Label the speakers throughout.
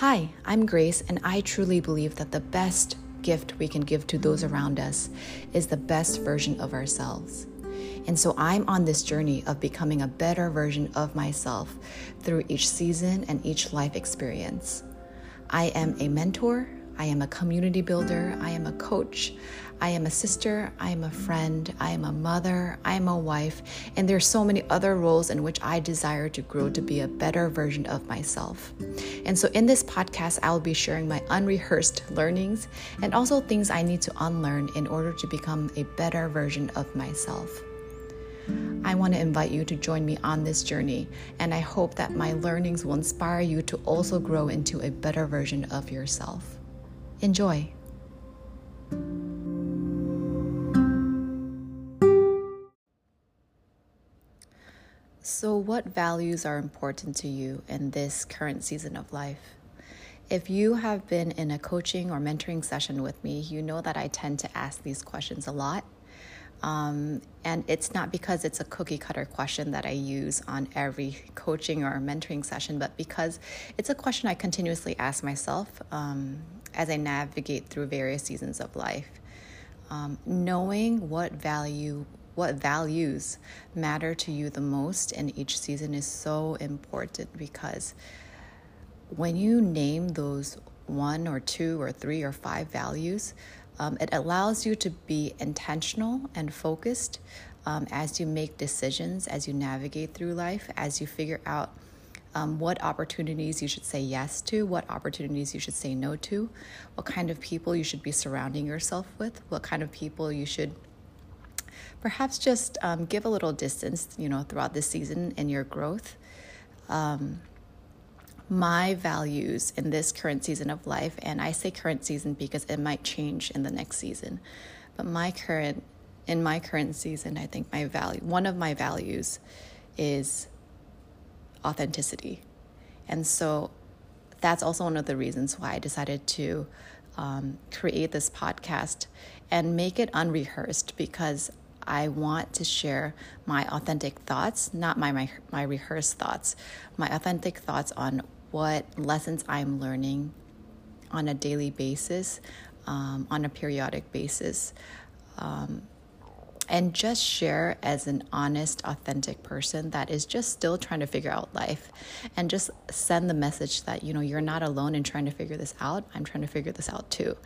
Speaker 1: Hi, I'm Grace, and I truly believe that the best gift we can give to those around us is the best version of ourselves. And so I'm on this journey of becoming a better version of myself through each season and each life experience. I am a mentor, I am a community builder, I am a coach, I am a sister, I am a friend, I am a mother, I am a wife, and there are so many other roles in which I desire to grow to be a better version of myself. And so in this podcast, I will be sharing my unrehearsed learnings and also things I need to unlearn in order to become a better version of myself. I want to invite you to join me on this journey, and I hope that my learnings will inspire you to also grow into a better version of yourself. Enjoy. So, what values are important to you in this current season of life? If you have been in a coaching or mentoring session with me, you know that I tend to ask these questions a lot. Um, and it's not because it's a cookie cutter question that I use on every coaching or mentoring session, but because it's a question I continuously ask myself um, as I navigate through various seasons of life. Um, knowing what value what values matter to you the most in each season is so important because when you name those one or two or three or five values, um, it allows you to be intentional and focused um, as you make decisions, as you navigate through life, as you figure out um, what opportunities you should say yes to, what opportunities you should say no to, what kind of people you should be surrounding yourself with, what kind of people you should perhaps just um, give a little distance, you know, throughout this season in your growth. Um, my values in this current season of life, and I say current season because it might change in the next season, but my current, in my current season, I think my value, one of my values is authenticity. And so that's also one of the reasons why I decided to um, create this podcast and make it unrehearsed because I want to share my authentic thoughts, not my, my, my rehearsed thoughts, my authentic thoughts on what lessons I'm learning on a daily basis, um, on a periodic basis, um, and just share as an honest, authentic person that is just still trying to figure out life and just send the message that, you know, you're not alone in trying to figure this out. I'm trying to figure this out too.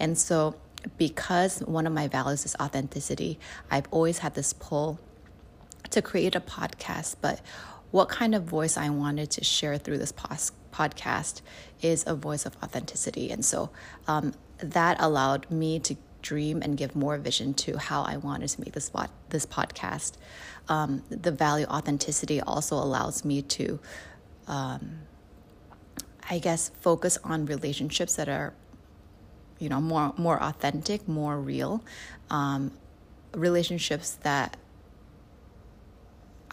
Speaker 1: And so because one of my values is authenticity, I've always had this pull to create a podcast, but what kind of voice I wanted to share through this pos- podcast is a voice of authenticity. And so um, that allowed me to dream and give more vision to how I wanted to make this pod- this podcast. Um, the value authenticity also allows me to, um, I guess, focus on relationships that are you know more more authentic more real um, relationships that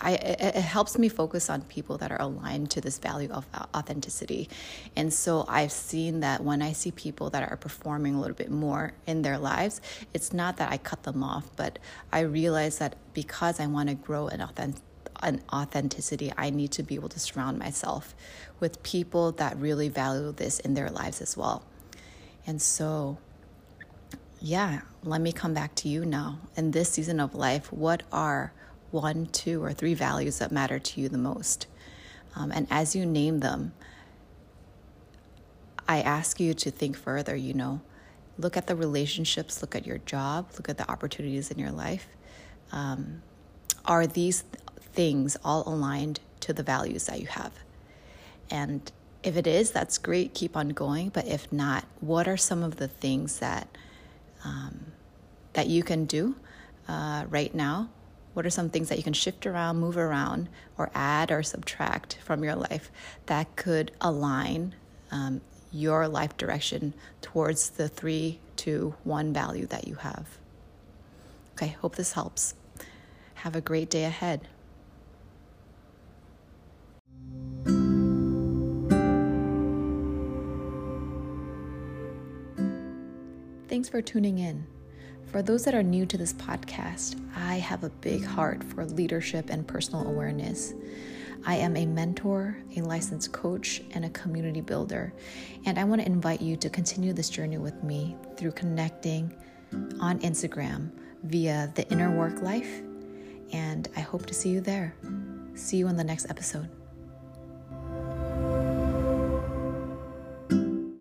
Speaker 1: I, it, helps me focus on people that are aligned to this value of authenticity. And so I've seen that when I see people that are performing a little bit more in their lives, it's not that I cut them off, but I realize that because I want to grow an authentic an authenticity, I need to be able to surround myself with people that really value this in their lives as well. And so, yeah, let me come back to you now. In this season of life, what are one, two, or three values that matter to you the most? Um, and as you name them, I ask you to think further, you know, look at the relationships, look at your job, look at the opportunities in your life. Um, are these things all aligned to the values that you have? And if it is, that's great, keep on going. But if not, what are some of the things that um, that you can do uh, right now? What are some things that you can shift around, move around, or add or subtract from your life that could align um, your life direction towards the three, two, one value that you have? Okay, hope this helps. Have a great day ahead. Thanks for tuning in. For those that are new to this podcast, I have a big heart for leadership and personal awareness. I am a mentor, a licensed coach, and a community builder. And I want to invite you to continue this journey with me through connecting on Instagram via the inner work life. And I hope to see you there. See you in the next episode.